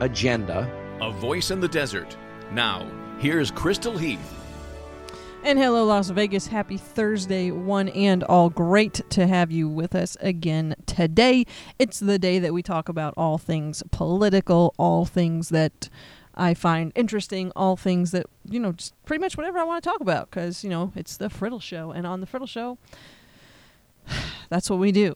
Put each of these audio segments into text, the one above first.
agenda. A voice in the desert. Now, here's Crystal Heath. And hello, Las Vegas. Happy Thursday, one and all. Great to have you with us again today. It's the day that we talk about all things political, all things that I find interesting, all things that, you know, just pretty much whatever I want to talk about because, you know, it's the Friddle Show. And on the Friddle Show, that's what we do.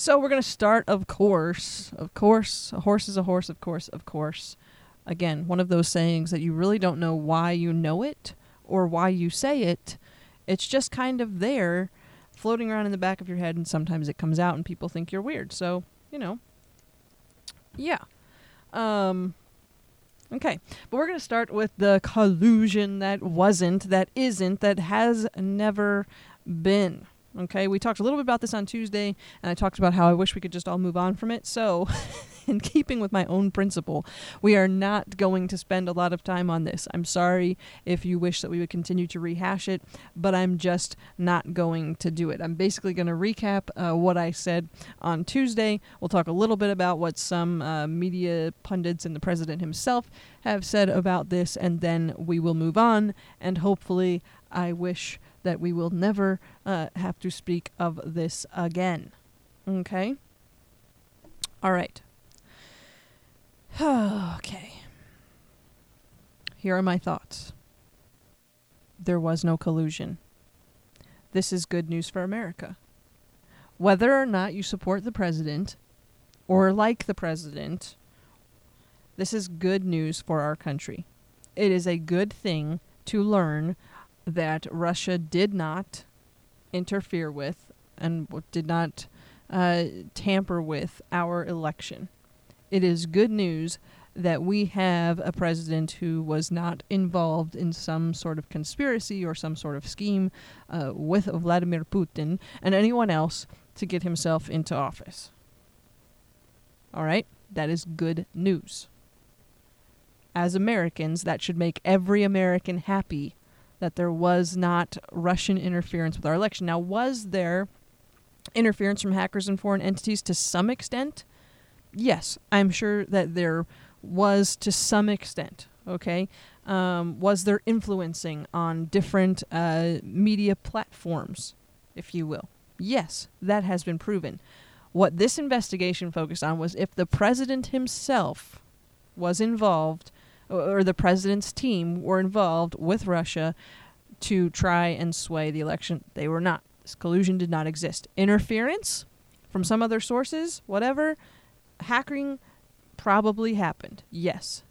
So we're going to start, of course, of course, a horse is a horse, of course, of course. Again, one of those sayings that you really don't know why you know it or why you say it. It's just kind of there, floating around in the back of your head, and sometimes it comes out and people think you're weird. So, you know, yeah. Um, okay. But we're going to start with the collusion that wasn't, that isn't, that has never been. Okay, we talked a little bit about this on Tuesday, and I talked about how I wish we could just all move on from it. So, in keeping with my own principle, we are not going to spend a lot of time on this. I'm sorry if you wish that we would continue to rehash it, but I'm just not going to do it. I'm basically going to recap uh, what I said on Tuesday. We'll talk a little bit about what some uh, media pundits and the president himself have said about this, and then we will move on, and hopefully, I wish that we will never uh, have to speak of this again. Okay? All right. okay. Here are my thoughts. There was no collusion. This is good news for America. Whether or not you support the president or like the president, this is good news for our country. It is a good thing to learn that Russia did not interfere with and did not uh, tamper with our election. It is good news that we have a president who was not involved in some sort of conspiracy or some sort of scheme uh, with Vladimir Putin and anyone else to get himself into office. All right? That is good news. As Americans, that should make every American happy that there was not Russian interference with our election. Now, was there interference from hackers and foreign entities to some extent? Yes, I'm sure that there was to some extent. Okay. Um, was there influencing on different uh, media platforms, if you will? Yes, that has been proven. What this investigation focused on was if the president himself was involved or the president's team were involved with Russia to try and sway the election. They were not. This collusion did not exist. Interference from some other sources, whatever, hacking probably happened. Yes.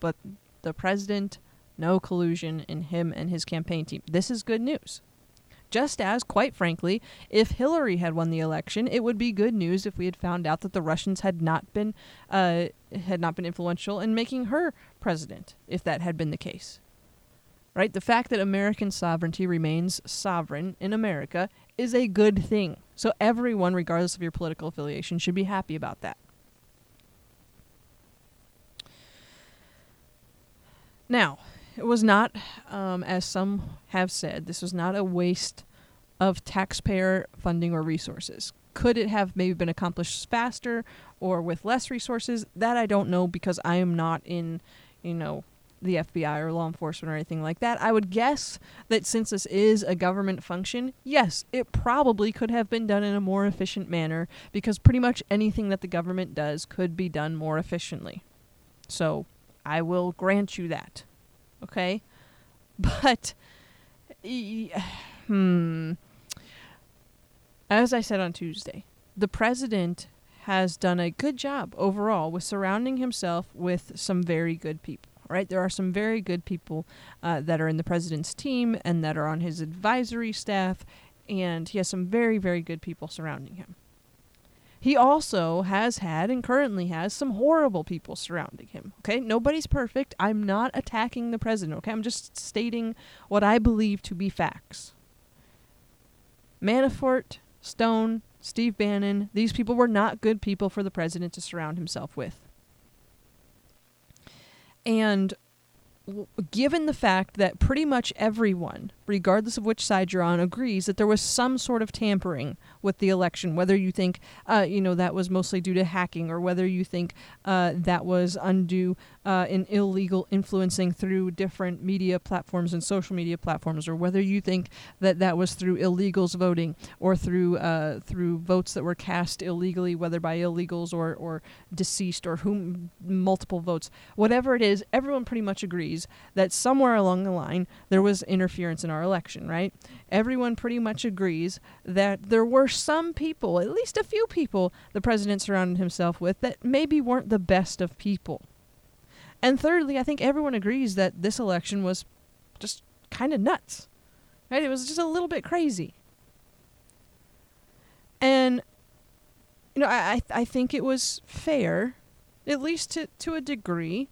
But the president, no collusion in him and his campaign team. This is good news. Just as, quite frankly, if Hillary had won the election, it would be good news if we had found out that the Russians had not been uh, had not been influential in making her president. If that had been the case, right? The fact that American sovereignty remains sovereign in America is a good thing. So everyone, regardless of your political affiliation, should be happy about that. Now, it was not, um, as some have said, this was not a waste of taxpayer funding or resources. Could it have maybe been accomplished faster or with less resources? That I don't know because I am not in, you know, the FBI or law enforcement or anything like that. I would guess that since this is a government function, yes, it probably could have been done in a more efficient manner because pretty much anything that the government does could be done more efficiently. So I will grant you that. Okay? But, hmm. As I said on Tuesday, the president has done a good job overall with surrounding himself with some very good people. Right, there are some very good people uh, that are in the president's team and that are on his advisory staff, and he has some very, very good people surrounding him. He also has had and currently has some horrible people surrounding him. Okay, nobody's perfect. I'm not attacking the president. Okay, I'm just stating what I believe to be facts. Manafort, Stone, Steve Bannon, these people were not good people for the president to surround himself with. And given the fact that pretty much everyone, regardless of which side you're on, agrees that there was some sort of tampering with the election, whether you think, uh, you know, that was mostly due to hacking, or whether you think uh, that was undue uh, and illegal influencing through different media platforms and social media platforms, or whether you think that that was through illegals voting or through uh, through votes that were cast illegally, whether by illegals or or deceased or whom multiple votes, whatever it is, everyone pretty much agrees that somewhere along the line there was interference in our election, right? Everyone pretty much agrees that there were some people, at least a few people, the president surrounded himself with that maybe weren't the best of people. And thirdly, I think everyone agrees that this election was just kind of nuts. Right? It was just a little bit crazy. And you know, I I think it was fair, at least to to a degree,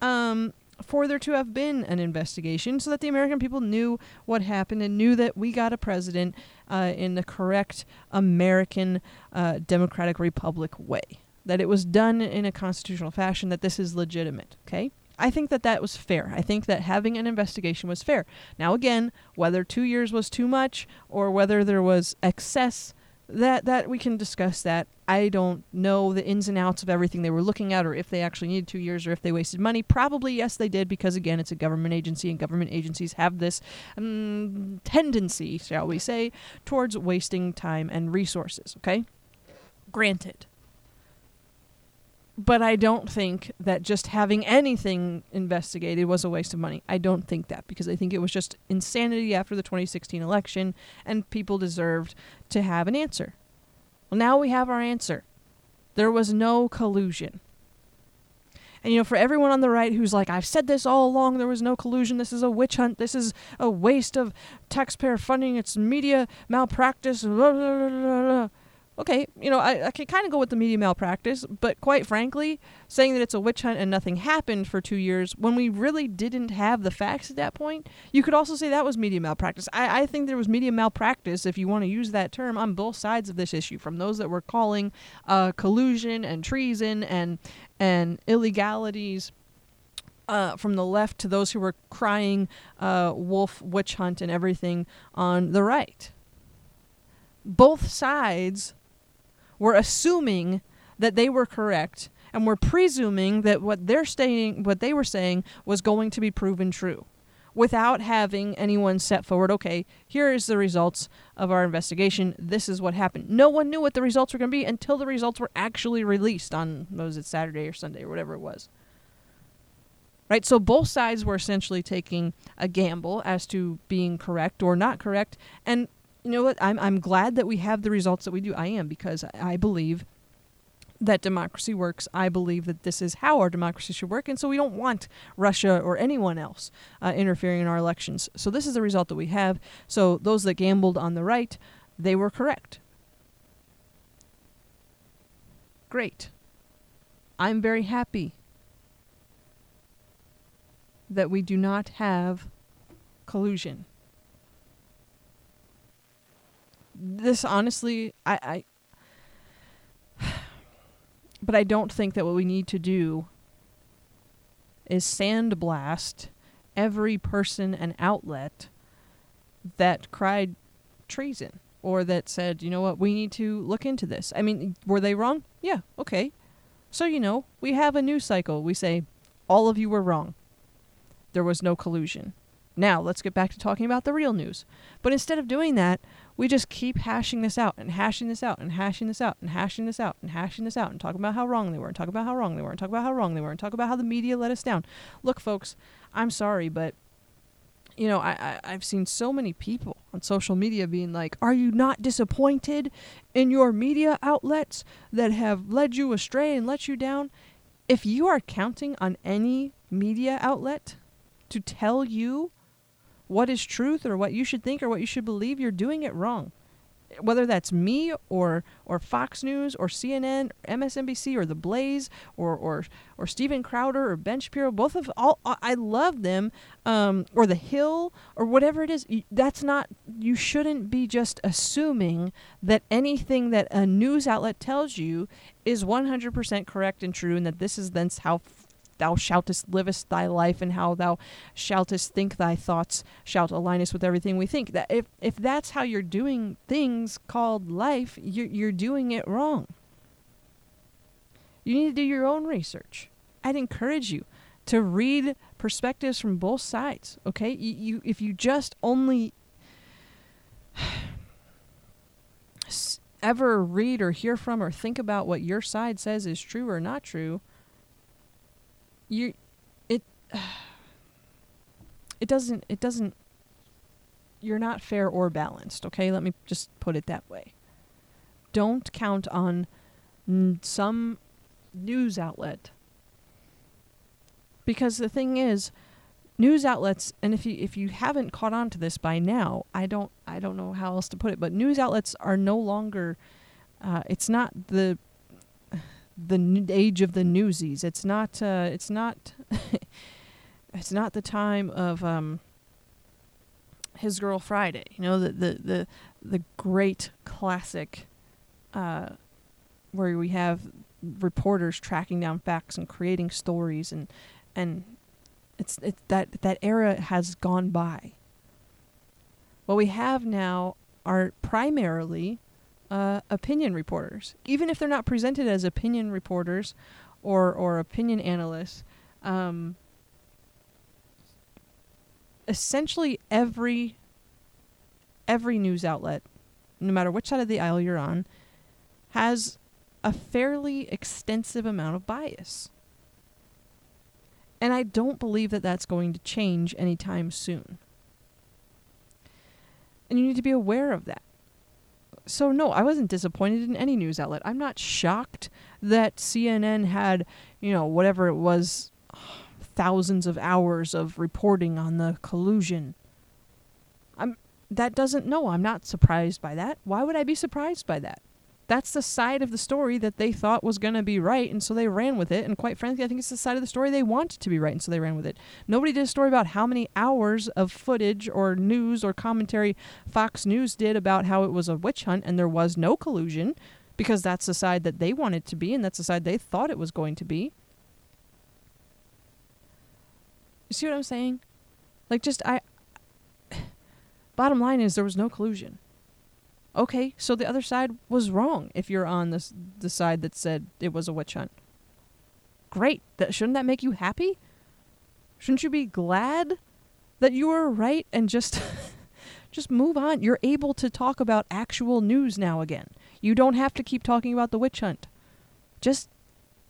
um, for there to have been an investigation so that the American people knew what happened and knew that we got a president uh, in the correct American uh, democratic republic way. That it was done in a constitutional fashion, that this is legitimate, okay? I think that that was fair. I think that having an investigation was fair. Now, again, whether two years was too much or whether there was excess that that we can discuss that. I don't know the ins and outs of everything they were looking at, or if they actually needed two years, or if they wasted money. Probably yes, they did, because again, it's a government agency, and government agencies have this um, tendency, shall we say, towards wasting time and resources. Okay, granted but I don't think that just having anything investigated was a waste of money. I don't think that because I think it was just insanity after the 2016 election and people deserved to have an answer. Well, now we have our answer. There was no collusion. And you know, for everyone on the right who's like, I've said this all along, there was no collusion, this is a witch hunt, this is a waste of taxpayer funding, it's media malpractice, blah, blah, blah, okay, you know, I, I can kind of go with the media malpractice, but quite frankly, saying that it's a witch hunt and nothing happened for two years when we really didn't have the facts at that point, you could also say that was media malpractice. I, I think there was media malpractice, if you want to use that term, on both sides of this issue, from those that were calling uh, collusion and treason and and illegalities. Uh, from the left to those who were crying uh, wolf witch hunt and everything on the right. Both sides we're assuming that they were correct and we're presuming that what they're saying what they were saying was going to be proven true without having anyone set forward okay here is the results of our investigation. This is what happened. No one knew what the results were going to be until the results were actually released on was it saturday or sunday or whatever it was. Right? So both sides were essentially taking a gamble as to being correct or not correct and you know what? I'm I'm glad that we have the results that we do. I am because I believe that democracy works. I believe that this is how our democracy should work, and so we don't want Russia or anyone else uh, interfering in our elections. So this is the result that we have. So those that gambled on the right, they were correct. Great. I'm very happy that we do not have collusion. This honestly, I, I but I don't think that what we need to do is sandblast every person and outlet that cried treason or that said, you know what, we need to look into this. I mean, were they wrong? Yeah, okay. So, you know, we have a news cycle. We say, all of you were wrong. There was no collusion. Now, let's get back to talking about the real news. But instead of doing that, we just keep hashing this out and hashing this out and hashing this out and hashing this out and hashing this out and talking about how wrong they were and talk about how wrong they were and talk about how wrong they were and talk about how the media let us down. Look, folks, I'm sorry, but you know, I, I have seen so many people on social media being like, "Are you not disappointed in your media outlets that have led you astray and let you down?" If you are counting on any media outlet to tell you what is truth or what you should think or what you should believe, you're doing it wrong. whether that's me or or Fox News or CNN, or MSNBC or The Blaze or or or Steven Crowder or Ben Shapiro, both of all I love them, um, or The Hill or whatever it is. That's not you shouldn't be just assuming that anything that a news outlet tells you is 100% correct and true, and that this is then how thou shaltest livest thy life and how thou shaltest think thy thoughts shalt align us with everything we think. That if if that's how you're doing things called life you're, you're doing it wrong. You need to do your own research. I'd encourage you to read perspectives from both sides okay? You, you if you just only ever read or hear from or think about what your side says is true or not true you it it doesn't it doesn't you're not fair or balanced okay? Let me just put it that way. Don't count on n- some news outlet. Because the thing is news outlets and if you if you haven't caught on to this by now i don't i don't know how else to put it but news outlets are no longer uh, it's not the the age of the newsies. It's not. Uh, it's not. it's not the time of um, his girl Friday. You know the the the the great classic, uh, where we have reporters tracking down facts and creating stories and and it's it's that that era has gone by. What we have now are primarily uh, opinion reporters, even if they're not presented as opinion reporters or or opinion analysts. Um, essentially, every every news outlet, no matter which side of the aisle you're on, has a fairly extensive amount of bias. And I don't believe that that's going to change anytime soon. And you need to be aware of that so no, I wasn't disappointed in any news outlet. I'm not shocked that CNN had, you know, whatever it was, thousands of hours of reporting on the collusion. I'm that doesn't no, I'm not surprised by that. Why would I be surprised by that? That's the side of the story that they thought was going to be right, and so they ran with it. And quite frankly, I think it's the side of the story they wanted to be right, and so they ran with it. Nobody did a story about how many hours of footage or news or commentary Fox News did about how it was a witch hunt and there was no collusion, because that's the side that they wanted to be, and that's the side they thought it was going to be. You see what I'm saying? Like, just I. Bottom line is there was no collusion. Okay, so the other side was wrong if you're on this the side that said it was a witch hunt. Great. That shouldn't that make you happy? Shouldn't you be glad that you were right and just just move on? You're able to talk about actual news now again. You don't have to keep talking about the witch hunt. Just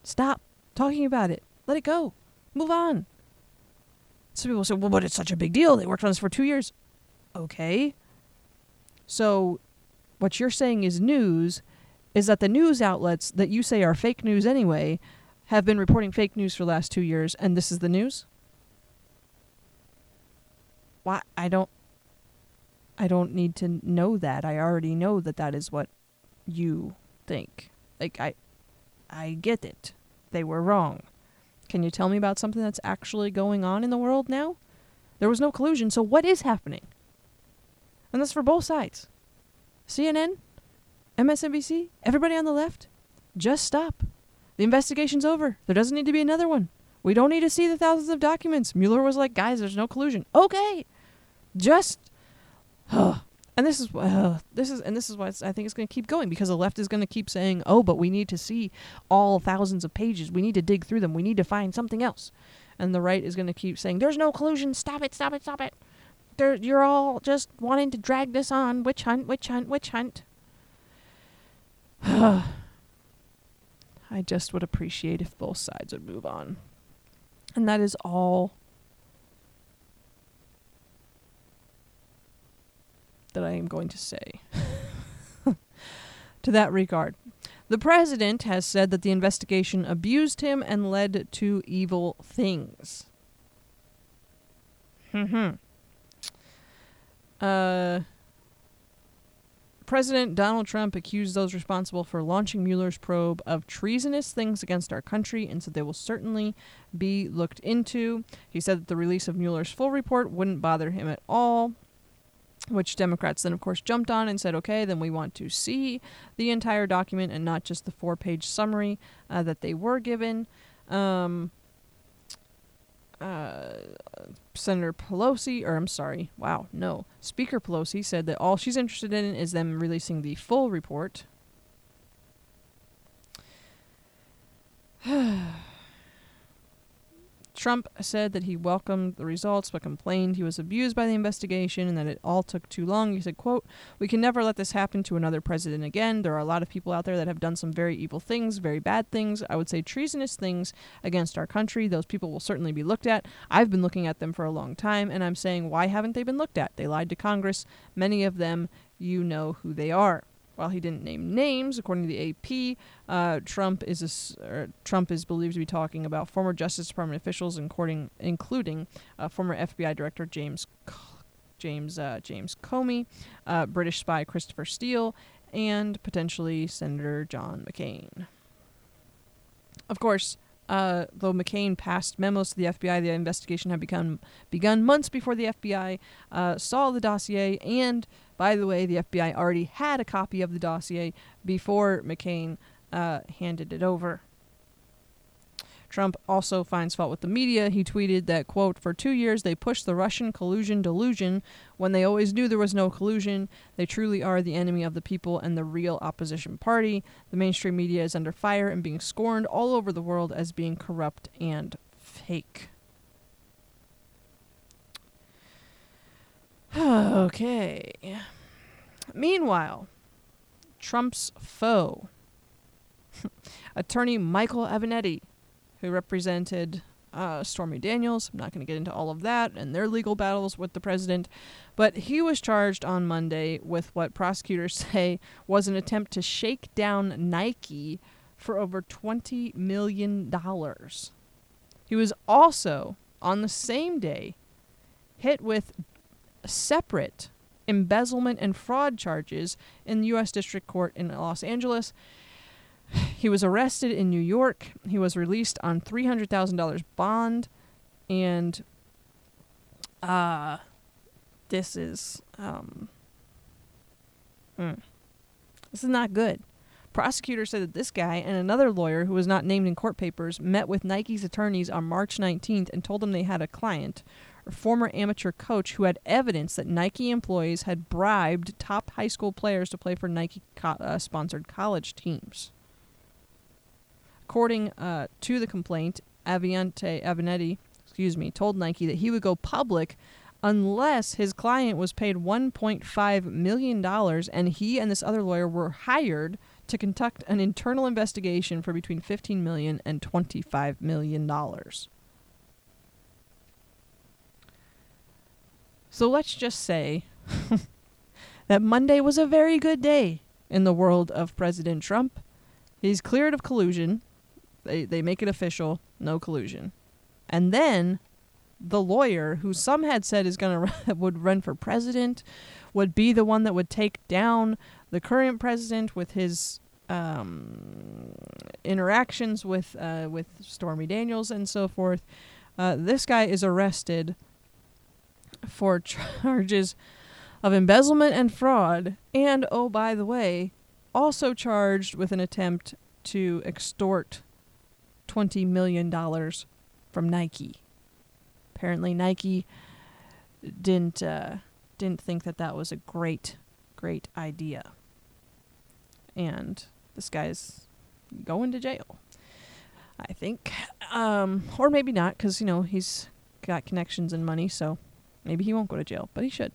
stop talking about it. Let it go. Move on. Some people say, well, but it's such a big deal. They worked on this for two years. Okay. So what you're saying is news is that the news outlets that you say are fake news anyway have been reporting fake news for the last two years, and this is the news? Why? I don't. I don't need to know that. I already know that that is what you think. Like I, I get it. They were wrong. Can you tell me about something that's actually going on in the world now? There was no collusion, so what is happening? And that's for both sides. CNN, MSNBC, everybody on the left, just stop. The investigation's over. There doesn't need to be another one. We don't need to see the thousands of documents. Mueller was like, guys, there's no collusion. Okay, just. And this is uh, this is and this is why I think it's going to keep going because the left is going to keep saying, "Oh, but we need to see all thousands of pages. We need to dig through them. We need to find something else." And the right is going to keep saying, "There's no collusion. Stop it! Stop it! Stop it!" They're, you're all just wanting to drag this on. Witch hunt, witch hunt, witch hunt. I just would appreciate if both sides would move on. And that is all that I am going to say to that regard. The president has said that the investigation abused him and led to evil things. Hmm. Uh, President Donald Trump accused those responsible for launching Mueller's probe of treasonous things against our country and said they will certainly be looked into. He said that the release of Mueller's full report wouldn't bother him at all. Which Democrats then, of course, jumped on and said, okay, then we want to see the entire document and not just the four page summary uh, that they were given. Um, uh, Senator Pelosi, or I'm sorry, wow, no, Speaker Pelosi said that all she's interested in is them releasing the full report. Trump said that he welcomed the results but complained he was abused by the investigation and that it all took too long. He said, quote, We can never let this happen to another president again. There are a lot of people out there that have done some very evil things, very bad things, I would say treasonous things against our country. Those people will certainly be looked at. I've been looking at them for a long time, and I'm saying, why haven't they been looked at? They lied to Congress. Many of them, you know who they are. While he didn't name names, according to the AP, uh, Trump is a, Trump is believed to be talking about former Justice Department officials, including including uh, former FBI Director James James uh, James Comey, uh, British spy Christopher Steele, and potentially Senator John McCain. Of course, uh, though McCain passed memos to the FBI, the investigation had become begun months before the FBI uh, saw the dossier. And by the way, the FBI already had a copy of the dossier before McCain uh, handed it over. Trump also finds fault with the media. He tweeted that, quote, for two years they pushed the Russian collusion delusion when they always knew there was no collusion. They truly are the enemy of the people and the real opposition party. The mainstream media is under fire and being scorned all over the world as being corrupt and fake. okay. Meanwhile, Trump's foe, attorney Michael Avenatti, who represented uh, Stormy Daniels. I'm not going to get into all of that and their legal battles with the president, but he was charged on Monday with what prosecutors say was an attempt to shake down Nike for over $20 million. He was also, on the same day, hit with separate embezzlement and fraud charges in the U.S. District Court in Los Angeles he was arrested in New York. He was released on $300,000 bond. And uh, this is. Um, mm, this is not good. Prosecutors said that this guy and another lawyer who was not named in court papers met with Nike's attorneys on March 19th and told them they had a client, a former amateur coach, who had evidence that Nike employees had bribed top high school players to play for Nike co- uh, sponsored college teams. According uh, to the complaint, Aviante Avenatti, excuse me, told Nike that he would go public unless his client was paid 1.5 million dollars and he and this other lawyer were hired to conduct an internal investigation for between 15 million and 25 million dollars. So let's just say that Monday was a very good day in the world of President Trump. He's cleared of collusion. They they make it official, no collusion. And then the lawyer who some had said is going to would run for president would be the one that would take down the current president with his um, interactions with uh, with Stormy Daniels and so forth. Uh, this guy is arrested for charges of embezzlement and fraud, and oh by the way, also charged with an attempt to extort $20 million from Nike. Apparently, Nike didn't uh, didn't think that that was a great, great idea. And this guy's going to jail. I think, um, or maybe not, because you know he's got connections and money, so maybe he won't go to jail, but he should.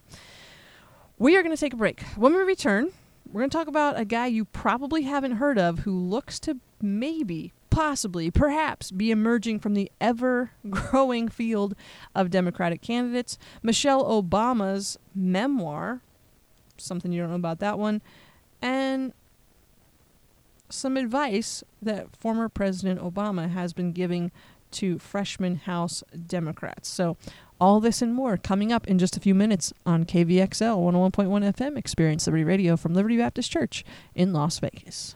We are going to take a break. When we return, we're going to talk about a guy you probably haven't heard of who looks to maybe possibly, perhaps, be emerging from the ever growing field of Democratic candidates. Michelle Obama's memoir, something you don't know about that one, and some advice that former President Obama has been giving to freshman House Democrats. So, all this and more coming up in just a few minutes on KVXL 101.1 FM Experience Liberty Radio from Liberty Baptist Church in Las Vegas.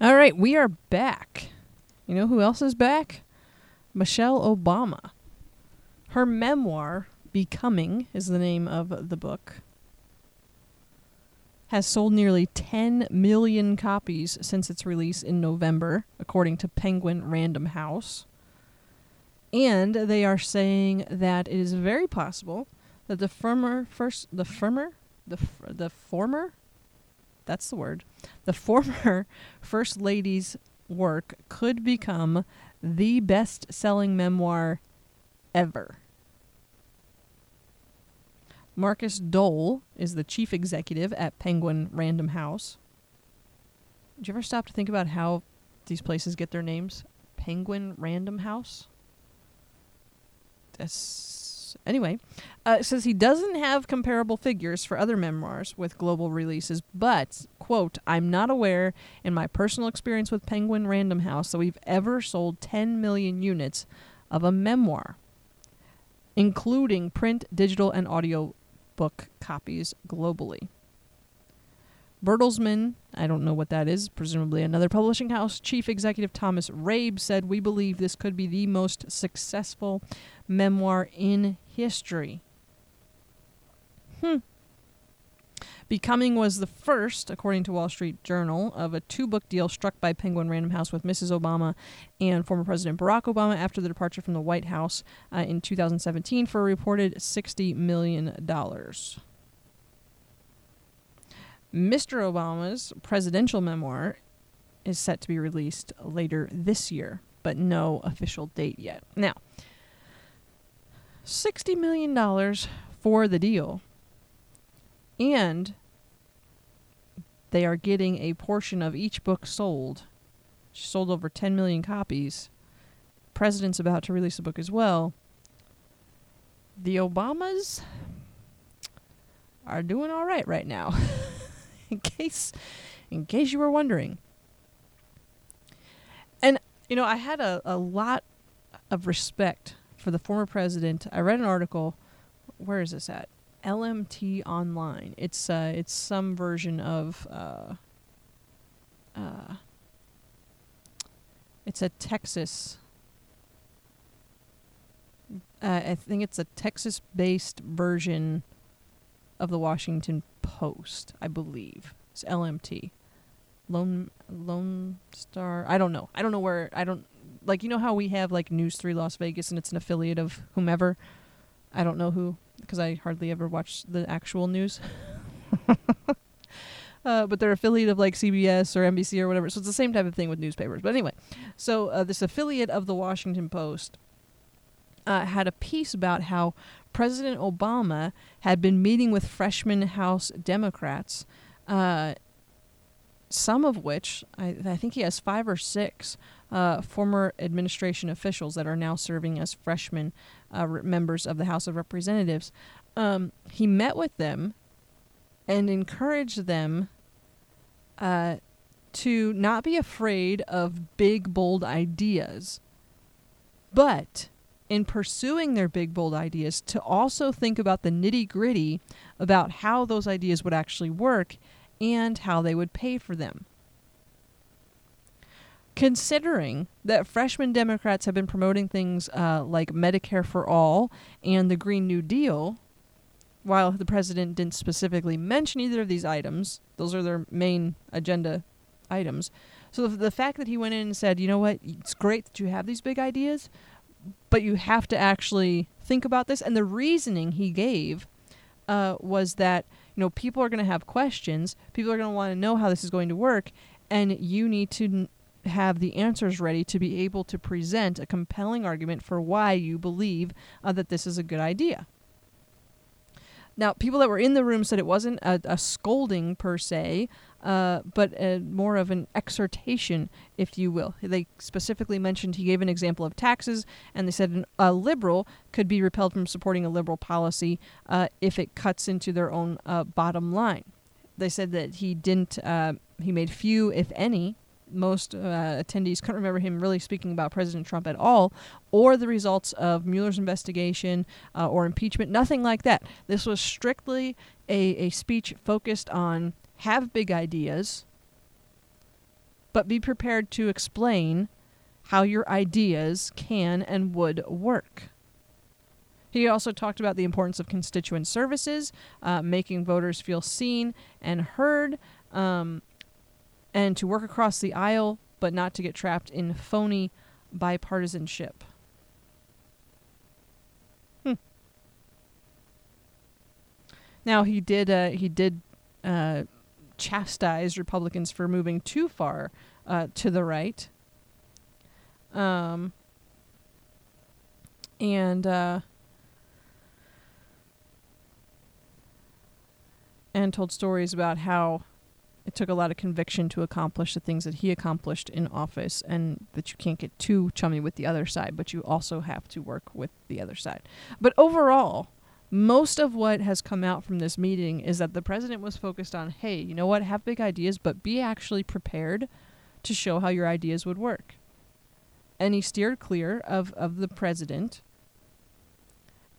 All right, we are back. You know who else is back? Michelle Obama. Her memoir, Becoming, is the name of the book has sold nearly 10 million copies since its release in November, according to Penguin Random House. And they are saying that it is very possible that the former first the firmer the the former that's the word the former first lady's work could become the best-selling memoir ever. Markus Dohle is the chief executive at Penguin Random House. Did you ever stop to think about how these places get their names? Penguin Random House? That's anyway. Uh, says he doesn't have comparable figures for other memoirs with global releases, but quote, "I'm not aware in my personal experience with Penguin Random House that we've ever sold 10 million units of a memoir, including print, digital, and audio book copies globally. Bertelsmann, I don't know what that is, presumably another publishing house, chief executive Thomas Rabe said, We believe this could be the most successful memoir in history. Hmm. Becoming was the first, according to Wall Street Journal, of a two book deal struck by Penguin Random House with Mrs. Obama and former President Barack Obama after the departure from the White House uh, in 2017 for a reported $60 million. Mr. Obama's presidential memoir is set to be released later this year, but no official date yet. Now, $60 million for the deal and they are getting a portion of each book sold. She sold over 10 million copies. President's about to release a book as well. The Obamas are doing all right right now. in case in case you were wondering. And you know, I had a, a lot of respect for the former president. I read an article where is this at? LMT Online. It's uh, it's some version of uh, uh, it's a Texas. Uh, I think it's a Texas-based version of the Washington Post. I believe it's LMT. Lone Lone Star. I don't know. I don't know where. I don't like. You know how we have like News Three Las Vegas, and it's an affiliate of whomever. I don't know who because I hardly ever watch the actual news. uh, but they're affiliate of like CBS or NBC or whatever. So it's the same type of thing with newspapers. But anyway, so uh, this affiliate of the Washington Post uh, had a piece about how President Obama had been meeting with freshman House Democrats, uh, some of which, I, I, think he has five or six uh, former administration officials that are now serving as freshmen uh, members of the House of Representatives. Um, he met with them and encouraged them uh, to not be afraid of big, bold ideas, but in pursuing their big, bold ideas, to also think about the nitty gritty about how those ideas would actually work and how they would pay for them considering that freshman Democrats have been promoting things uh, like Medicare for All and the Green New Deal, while the president didn't specifically mention either of these items, those are their main agenda items. So the, the fact that he went in and said, you know what, it's great that you have these big ideas, but you have to actually think about this. And the reasoning he gave uh, was that, you know, people are going to have questions, people are going to want to know how this is going to work, and you need to have the answers ready to be able to present a compelling argument for why you believe uh, that this is a good idea. Now, people that were in the room said it wasn't a, a scolding per se, uh, but a, more of an exhortation, if you will. They specifically mentioned he gave an example of taxes, and they said an, a liberal could be repelled from supporting a liberal policy uh, if it cuts into their own uh, bottom line. They said that he didn't, uh, he made few, if any, most uh, attendees couldn't remember him really speaking about President Trump at all, or the results of Mueller's investigation uh, or impeachment. Nothing like that. This was strictly a, a speech focused on have big ideas, but be prepared to explain how your ideas can and would work. He also talked about the importance of constituent services, uh, making voters feel seen and heard, um, and to work across the aisle, but not to get trapped in phony bipartisanship. Hmm. Now he did uh, he did uh, chastise Republicans for moving too far uh, to the right. Um, and uh, and told stories about how it took a lot of conviction to accomplish the things that he accomplished in office and that you can't get too chummy with the other side, but you also have to work with the other side. But overall, most of what has come out from this meeting is that the president was focused on hey, you know what, have big ideas, but be actually prepared to show how your ideas would work. And he steered clear of, of the president.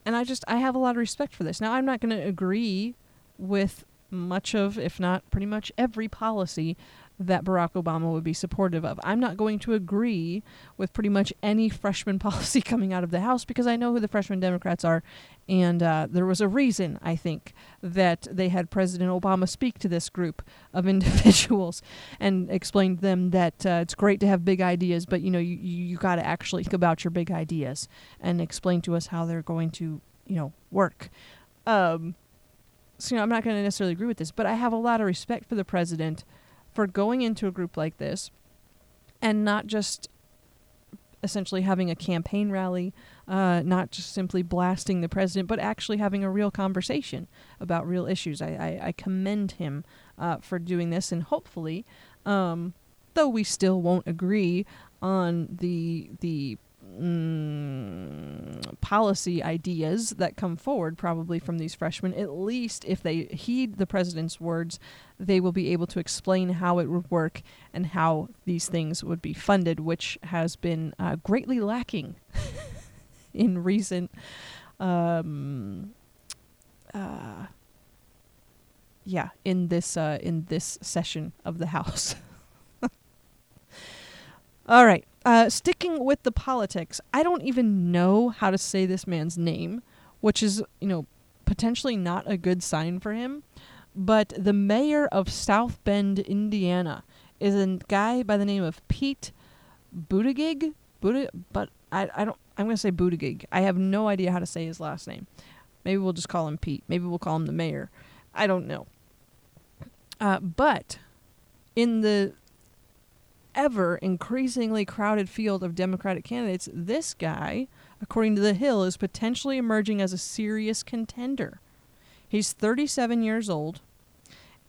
And I just, I have a lot of respect for this. Now, I'm not going to agree with much of, if not pretty much every policy that Barack Obama would be supportive of. I'm not going to agree with pretty much any freshman policy coming out of the House because I know who the freshman Democrats are. And uh, there was a reason, I think, that they had President Obama speak to this group of individuals and explain to them that uh, it's great to have big ideas, but you know you you got to actually think about your big ideas and explain to us how they're going to you know work. Um, so you know, I'm not going to necessarily agree with this, but I have a lot of respect for the president for going into a group like this and not just essentially having a campaign rally, uh, not just simply blasting the president, but actually having a real conversation about real issues. I, I, I commend him uh, for doing this, and hopefully, um, though we still won't agree on the the mm, policy ideas that come forward probably from these freshmen, at least if they heed the president's words, they will be able to explain how it would work and how these things would be funded, which has been uh, greatly lacking in recent. Um, uh, yeah, in this uh, in this session of the House. All right. Uh, sticking with the politics, I don't even know how to say this man's name, which is, you know, potentially not a good sign for him. But the mayor of South Bend, Indiana, is a guy by the name of Pete Buttigieg. But I, I don't. I'm gonna say Buttigieg. I have no idea how to say his last name. Maybe we'll just call him Pete. Maybe we'll call him the mayor. I don't know. Uh, but in the ever increasingly crowded field of Democratic candidates, this guy, according to The Hill, is potentially emerging as a serious contender. He's 37 years old,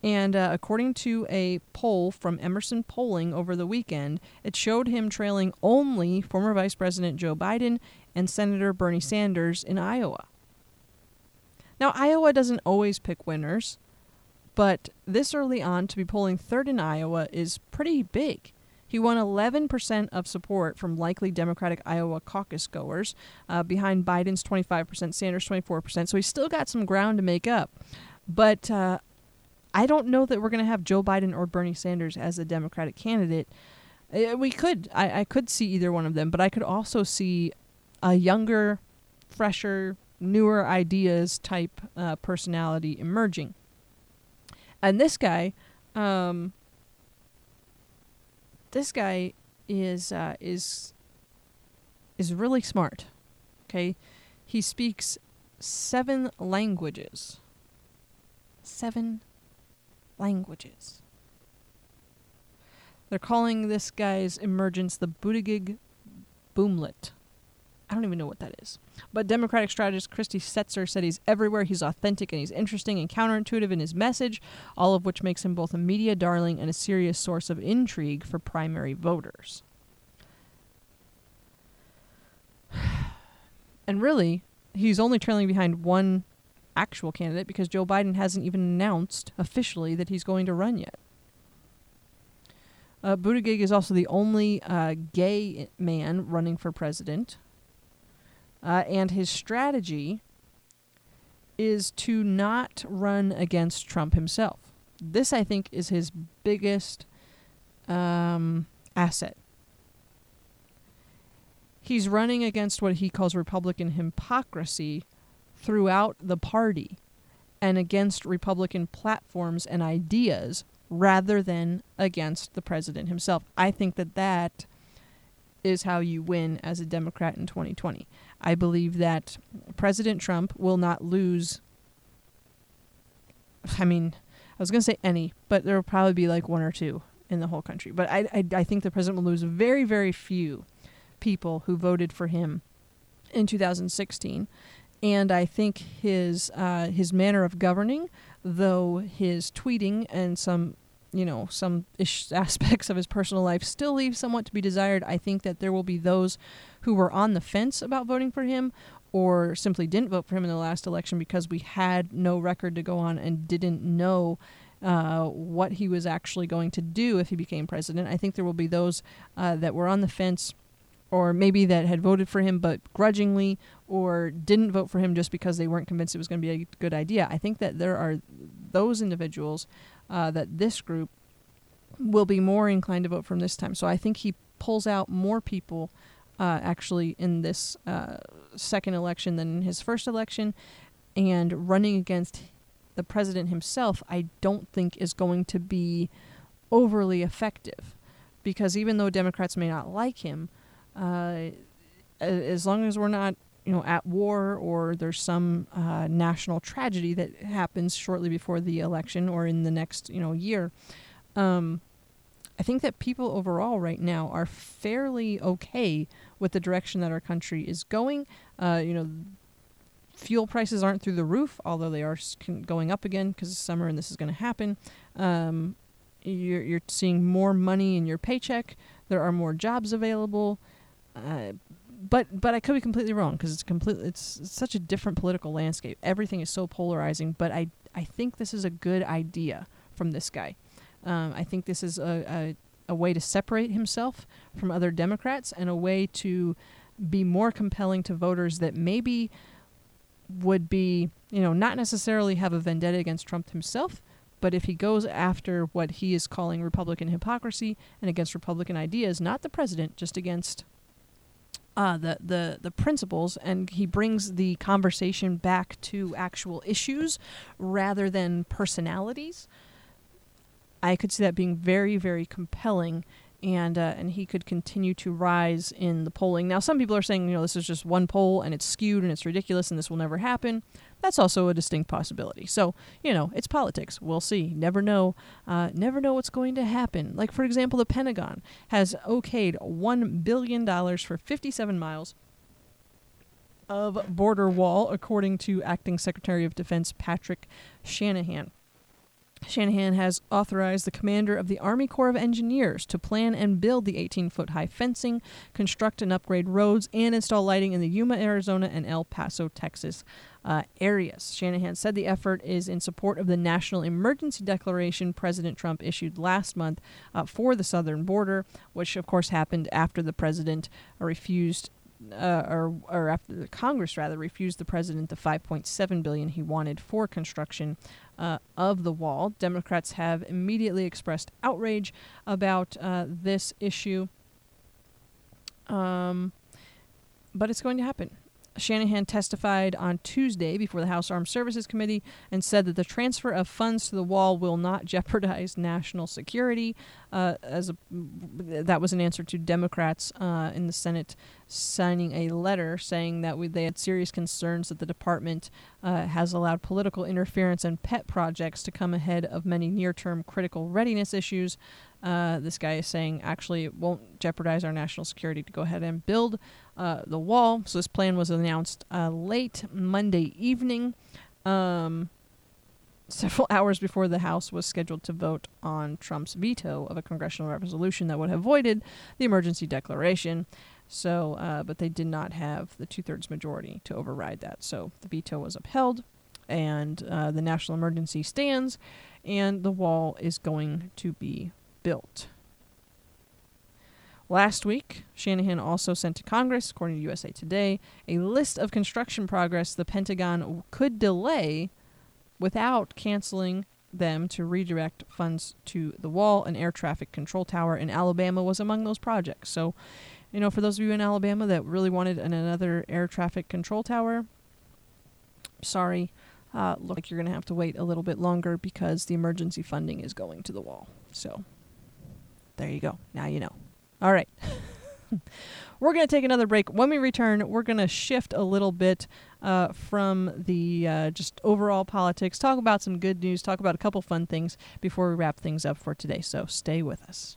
and uh, according to a poll from Emerson Polling over the weekend, it showed him trailing only former Vice President Joe Biden and Senator Bernie Sanders in Iowa. Now, Iowa doesn't always pick winners, but this early on to be polling third in Iowa is pretty big. He won 11% of support from likely Democratic Iowa caucus goers, uh, behind Biden's 25%, Sanders' 24%. So he's still got some ground to make up. But uh, I don't know that we're going to have Joe Biden or Bernie Sanders as a Democratic candidate. Uh, we could. I, I could see either one of them, but I could also see a younger, fresher, newer ideas type uh, personality emerging. And this guy, um, this guy is uh, is is really smart. Okay, he speaks seven languages. Seven languages. They're calling this guy's emergence the Buttigieg boomlet. I don't even know what that is. But Democratic strategist Christy Setzer said he's everywhere. He's authentic and he's interesting and counterintuitive in his message, all of which makes him both a media darling and a serious source of intrigue for primary voters. And really, he's only trailing behind one actual candidate because Joe Biden hasn't even announced officially that he's going to run yet. Uh, Buttigieg is also the only uh, gay man running for president. Uh, and his strategy is to not run against Trump himself. This, I think, is his biggest um, asset. He's running against what he calls Republican hypocrisy throughout the party and against Republican platforms and ideas rather than against the president himself. I think that that is how you win as a Democrat in 2020. I believe that President Trump will not lose. I mean, I was going to say any, but there will probably be like one or two in the whole country. But I, I, I think the president will lose very, very few people who voted for him in 2016. And I think his uh, his manner of governing, though his tweeting and some you know some ish aspects of his personal life still leave somewhat to be desired. I think that there will be those who were on the fence about voting for him or simply didn't vote for him in the last election because we had no record to go on and didn't know uh, what he was actually going to do if he became president. I think there will be those uh, that were on the fence or maybe that had voted for him but grudgingly or didn't vote for him just because they weren't convinced it was going to be a good idea. I think that there are those individuals uh, that this group will be more inclined to vote for him this time. So I think he pulls out more people uh, actually in this uh, second election than in his first election. And running against the president himself, I don't think is going to be overly effective. Because even though Democrats may not like him, uh, as long as we're not you know at war or there's some uh, national tragedy that happens shortly before the election or in the next you know year um, i think that people overall right now are fairly okay with the direction that our country is going uh, you know fuel prices aren't through the roof although they are going up again because it's summer and this is going to happen um, you're, you're seeing more money in your paycheck there are more jobs available uh, but but I could be completely wrong because it's completely it's, it's such a different political landscape. Everything is so polarizing. But I I think this is a good idea from this guy. Um, I think this is a, a a way to separate himself from other Democrats and a way to be more compelling to voters that maybe would be, you know, not necessarily have a vendetta against Trump himself, but if he goes after what he is calling Republican hypocrisy and against Republican ideas, not the president, just against uh, the, the, the principles, and he brings the conversation back to actual issues rather than personalities. I could see that being very, very compelling and uh, and he could continue to rise in the polling. Now, some people are saying, you know, this is just one poll and it's skewed and it's ridiculous and this will never happen. That's also a distinct possibility. So, you know, it's politics. We'll see. Never know. Uh, never know what's going to happen. Like, for example, the Pentagon has okayed $1 billion for 57 miles of border wall, according to Acting Secretary of Defense Patrick Shanahan. Shanahan has authorized the commander of the Army Corps of Engineers to plan and build the 18 foot high fencing, construct and upgrade roads, and install lighting in the Yuma, Arizona, and El Paso, Texas uh, areas. Shanahan said the effort is in support of the national emergency declaration President Trump issued last month uh, for the southern border, which of course happened after the president refused uh, or or after the Congress rather refused the president the 5.7 billion he wanted for construction uh, of the wall. Democrats have immediately expressed outrage about uh, this issue, um, but it's going to happen. Shanahan testified on Tuesday before the House Armed Services Committee and said that the transfer of funds to the wall will not jeopardize national security. Uh, as a, that was an answer to Democrats uh, in the Senate signing a letter saying that we, they had serious concerns that the department uh, has allowed political interference and pet projects to come ahead of many near-term critical readiness issues. Uh, this guy is saying actually it won't jeopardize our national security to go ahead and build uh, the wall. So this plan was announced uh, late Monday evening, um, several hours before the House was scheduled to vote on Trump's veto of a congressional resolution that would have voided the emergency declaration. So, uh, but they did not have the two-thirds majority to override that. So the veto was upheld, and uh, the national emergency stands, and the wall is going to be built. Last week, Shanahan also sent to Congress, according to USA Today, a list of construction progress the Pentagon could delay without canceling them to redirect funds to the wall. An air traffic control tower in Alabama was among those projects. So, you know, for those of you in Alabama that really wanted an, another air traffic control tower, sorry, uh, look like you're going to have to wait a little bit longer because the emergency funding is going to the wall. So, there you go. Now you know. All right. we're going to take another break. When we return, we're going to shift a little bit uh, from the uh, just overall politics, talk about some good news, talk about a couple fun things before we wrap things up for today. So stay with us.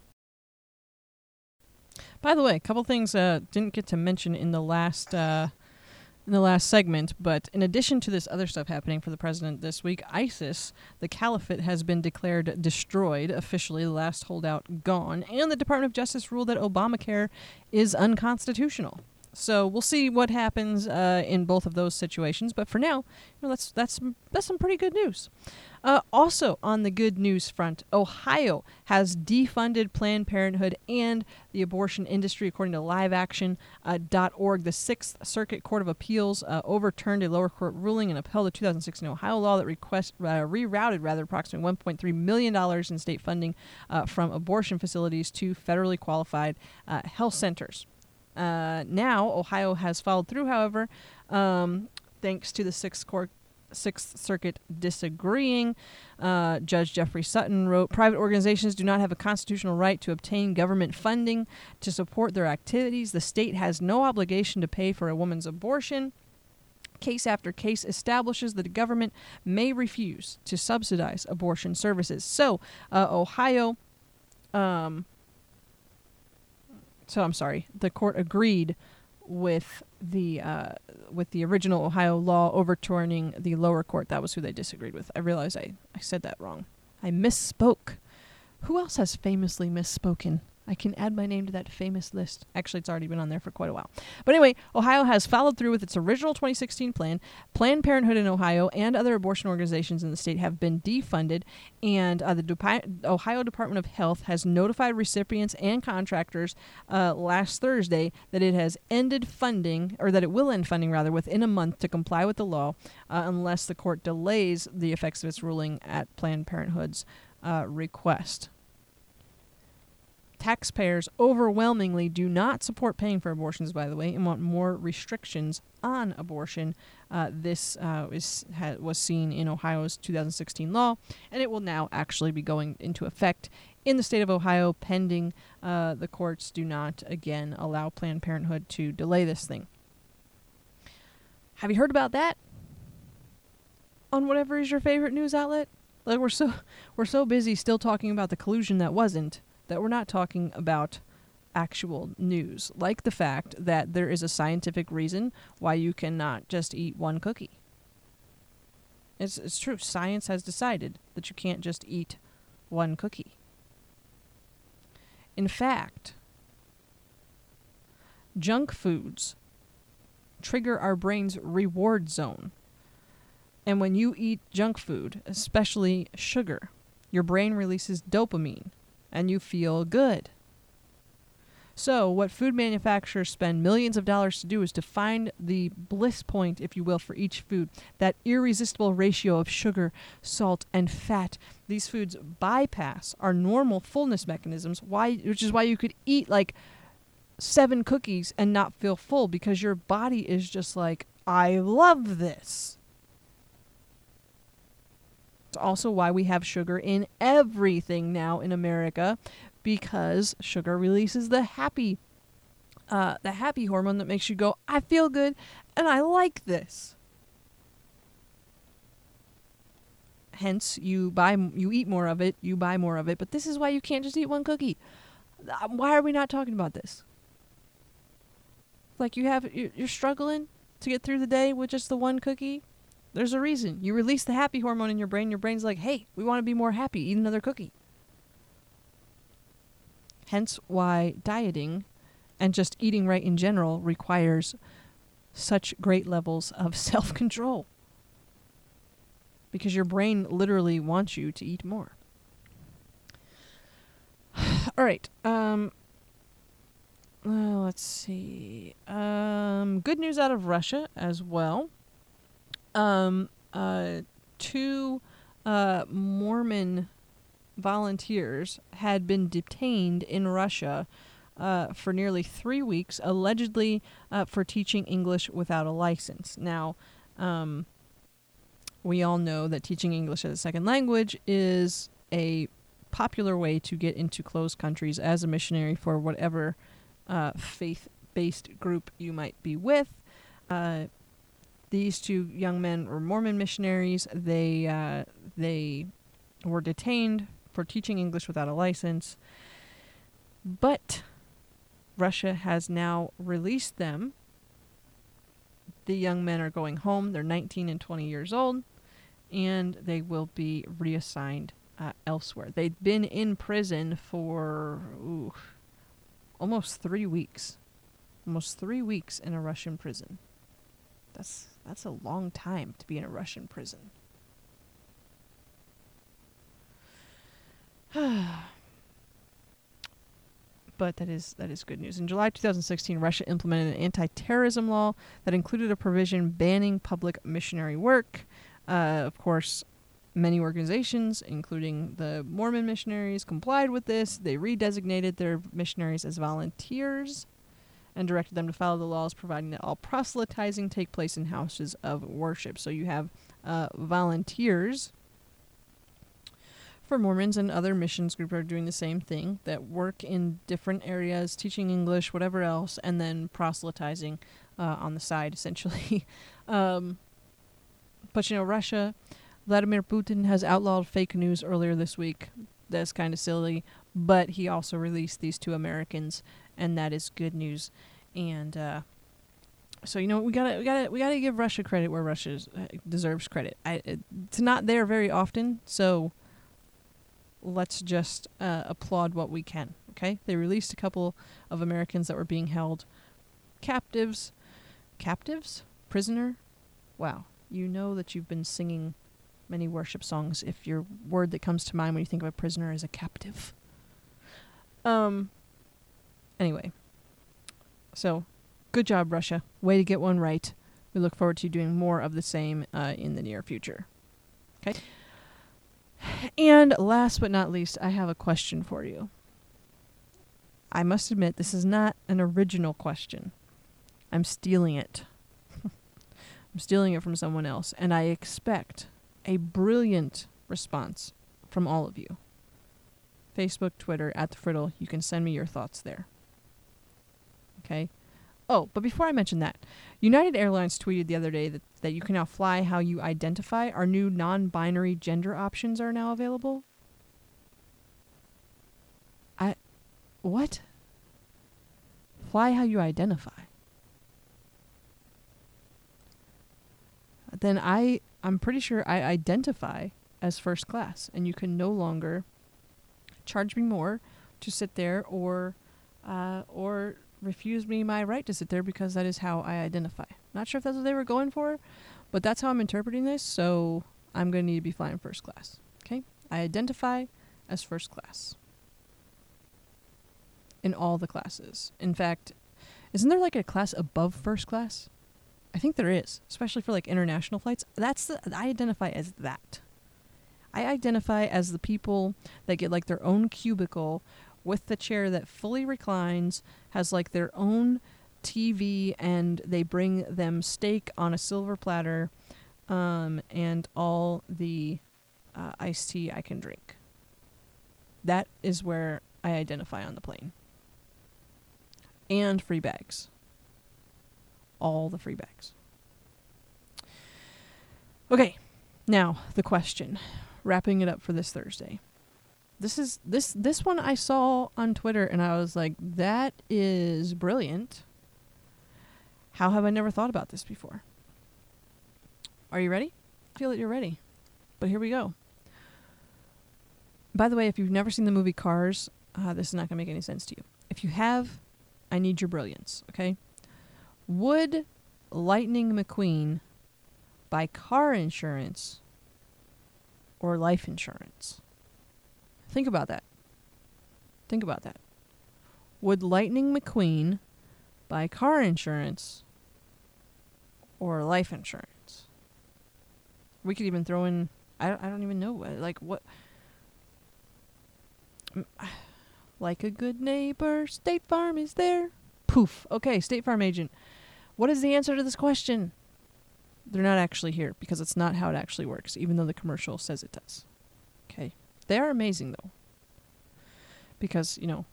By the way, a couple things uh, didn't get to mention in the last uh, in the last segment, but in addition to this other stuff happening for the president this week, ISIS, the caliphate, has been declared destroyed, officially, the last holdout gone, and the Department of Justice ruled that Obamacare is unconstitutional. So we'll see what happens uh, in both of those situations. But for now, you know, that's that's that's some pretty good news. Uh, also, on the good news front, Ohio has defunded Planned Parenthood and the abortion industry, according to LiveAction.org. Uh, the Sixth Circuit Court of Appeals uh, overturned a lower court ruling and upheld a 2016 Ohio law that request, uh, rerouted rather approximately 1.3 million dollars in state funding uh, from abortion facilities to federally qualified uh, health centers. now, Ohio has followed through, however, um, thanks to the Sixth Court Sixth Circuit disagreeing. Uh, Judge Jeffrey Sutton wrote Private organizations do not have a constitutional right to obtain government funding to support their activities. The state has no obligation to pay for a woman's abortion. Case after case establishes that the government may refuse to subsidize abortion services. So, uh, Ohio. Um, so, I'm sorry, the court agreed with the uh, with the original Ohio law overturning the lower court. That was who they disagreed with. I realize I, I said that wrong. I misspoke. Who else has famously misspoken? I can add my name to that famous list. Actually, it's already been on there for quite a while. But anyway, Ohio has followed through with its original 2016 plan. Planned Parenthood in Ohio and other abortion organizations in the state have been defunded, and uh, the Ohio Department of Health has notified recipients and contractors uh, last Thursday that it has ended funding, or that it will end funding rather, within a month to comply with the law, uh, unless the court delays the effects of its ruling at Planned Parenthood's uh, request taxpayers overwhelmingly do not support paying for abortions, by the way, and want more restrictions on abortion. Uh, this uh, is, ha- was seen in Ohio's 2016 law, and it will now actually be going into effect in the state of Ohio, pending uh, the courts do not again allow Planned Parenthood to delay this thing. Have you heard about that? On whatever is your favorite news outlet? Like we're so we're so busy still talking about the collusion that wasn't that we're not talking about actual news, like the fact that there is a scientific reason why you cannot just eat one cookie. It's, it's true. Science has decided that you can't just eat one cookie. In fact, junk foods trigger our brain's reward zone. And when you eat junk food, especially sugar, your brain releases dopamine, and you feel good. So, what food manufacturers spend millions of dollars to do is to find the bliss point, if you will, for each food, that irresistible ratio of sugar, salt, and fat. These foods bypass our normal fullness mechanisms, why, which is why you could eat like seven cookies and not feel full because your body is just like, I love this. It's also why we have sugar in everything now in America because sugar releases the happy uh, the happy hormone that makes you go, I feel good and I like this. Hence, you buy, you eat more of it, you buy more of it. But this is why you can't just eat one cookie. Uh, why are we not talking about this? Like you have, you're struggling to get through the day with just the one cookie. There's a reason. You release the happy hormone in your brain. Your brain's like, hey, we want to be more happy. Eat another cookie. Hence why dieting and just eating right in general requires such great levels of self control. Because your brain literally wants you to eat more. All right. Um, uh, let's see. Um, good news out of Russia as well. Um, uh, two uh, Mormon volunteers had been detained in Russia uh, for nearly three weeks, allegedly uh, for teaching English without a license. Now, um, we all know that teaching English as a second language is a popular way to get into closed countries as a missionary for whatever uh, faith based group you might be with. These two young men were Mormon missionaries. They uh, they were detained for teaching English without a license, but Russia has now released them. The young men are going home. They're 19 and 20 years old, and they will be reassigned uh, elsewhere. They've been in prison for ooh, almost three weeks. Almost three weeks in a Russian prison. That's that's a long time to be in a Russian prison. but that is that is good news. In July 2016, Russia implemented an anti-terrorism law that included a provision banning public missionary work. Uh, of course, many organizations, including the Mormon missionaries, complied with this. They redesignated their missionaries as volunteers and directed them to follow the laws, providing that all proselytizing take place in houses of worship. So you have uh, volunteers for Mormons and other missions groups are doing the same thing that work in different areas, teaching English, whatever else, and then proselytizing uh, on the side, essentially. um, but you know, Russia, Vladimir Putin has outlawed fake news earlier this week. That's kind of silly, but he also released these two Americans, and that is good news. And uh, so you know we gotta we gotta we gotta give Russia credit where Russia uh, deserves credit. I, it's not there very often, so let's just uh, applaud what we can. Okay, they released a couple of Americans that were being held captives, captives, prisoner. Wow, you know that you've been singing many worship songs if your word that comes to mind when you think of a prisoner is a captive. Um. Anyway, so good job, Russia. Way to get one right. We look forward to doing more of the same uh, in the near future. Okay. And last but not least, I have a question for you. I must admit, this is not an original question. I'm stealing it. I'm stealing it from someone else, and I expect a brilliant response from all of you. Facebook, Twitter, at the Friddle, you can send me your thoughts there. Okay? Oh, but before I mention that, United Airlines tweeted the other day that, that you can now fly how you identify. Our new non binary gender options are now available. I. What? Fly how you identify. Then I. I'm pretty sure I identify as first class, and you can no longer charge me more to sit there or. Uh, or refuse me my right to sit there because that is how I identify. Not sure if that's what they were going for, but that's how I'm interpreting this, so I'm going to need to be flying first class. Okay? I identify as first class in all the classes. In fact, isn't there like a class above first class? I think there is, especially for like international flights. That's the, I identify as that. I identify as the people that get like their own cubicle with the chair that fully reclines, has like their own TV, and they bring them steak on a silver platter, um, and all the uh, iced tea I can drink. That is where I identify on the plane. And free bags. All the free bags. Okay, now the question. Wrapping it up for this Thursday this is this this one I saw on Twitter and I was like, that is brilliant. How have I never thought about this before? Are you ready? I feel that you're ready. But here we go. By the way, if you've never seen the movie Cars, uh, this is not going to make any sense to you. If you have, I need your brilliance, okay? Would Lightning McQueen buy car insurance or life insurance? Think about that. Think about that. Would Lightning McQueen buy car insurance or life insurance? We could even throw in. I don't, I don't even know. uh, Like, what. Like a good neighbor, State Farm is there. Poof. Okay, State Farm agent. What is the answer to this question? They're not actually here because it's not how it actually works, even though the commercial says it does. They are amazing, though. Because, you know,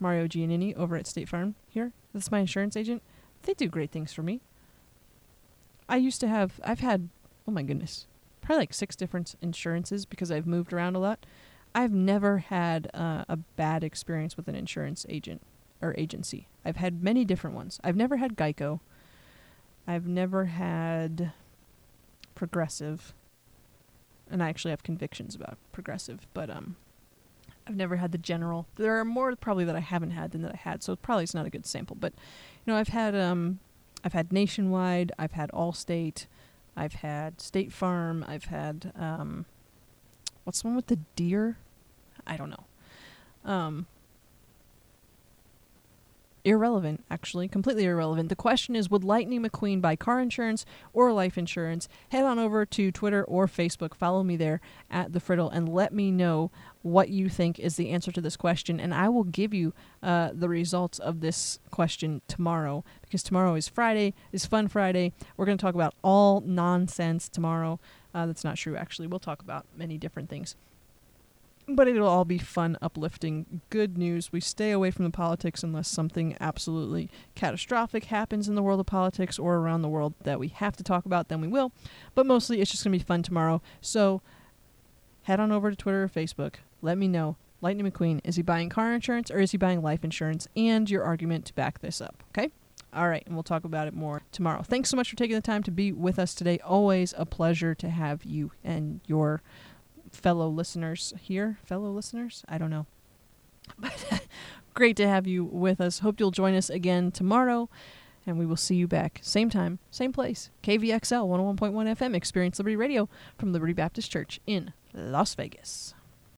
Mario Giannini over at State Farm here, that's my insurance agent. They do great things for me. I used to have, I've had, oh my goodness, probably like six different insurances because I've moved around a lot. I've never had uh, a bad experience with an insurance agent or agency. I've had many different ones. I've never had Geico. I've never had Progressive. And I actually have convictions about Progressive, but um I've never had the General. There are more probably that I haven't had than that I had, so probably it's not a good sample, but you know, I've had um I've had Nationwide, I've had Allstate, I've had State Farm, I've had um what's the one with the deer? I don't know. Um irrelevant, actually, completely irrelevant. The question is Would Lightning McQueen buy car insurance or life insurance? Head on over to Twitter or Facebook. Follow me there at The Friddle and let me know what you think is the answer to this question. And I will give you uh, the results of this question tomorrow because tomorrow is Friday, is Fun Friday. We're going to talk about all nonsense tomorrow. Uh, that's not true, actually. We'll talk about many different things but it'll all be fun, uplifting, good news. We stay away from the politics unless something absolutely catastrophic happens in the world of politics or around the world that we have to talk about, then we will. But mostly it's just going to be fun tomorrow. So head on over to Twitter or Facebook. Let me know. Lightning McQueen, is he buying car insurance or is he buying life insurance? And your argument to back this up, okay? All right, and we'll talk about it more tomorrow. Thanks so much for taking the time to be with us today. Always a pleasure to have you and your fellow listeners here. Fellow listeners? I don't know. But great to have you with us. Hope you'll join us again tomorrow, and we will see you back same time, same place. KVXL 101.1 FM, Experience Liberty Radio from Liberty Baptist Church in Las Vegas.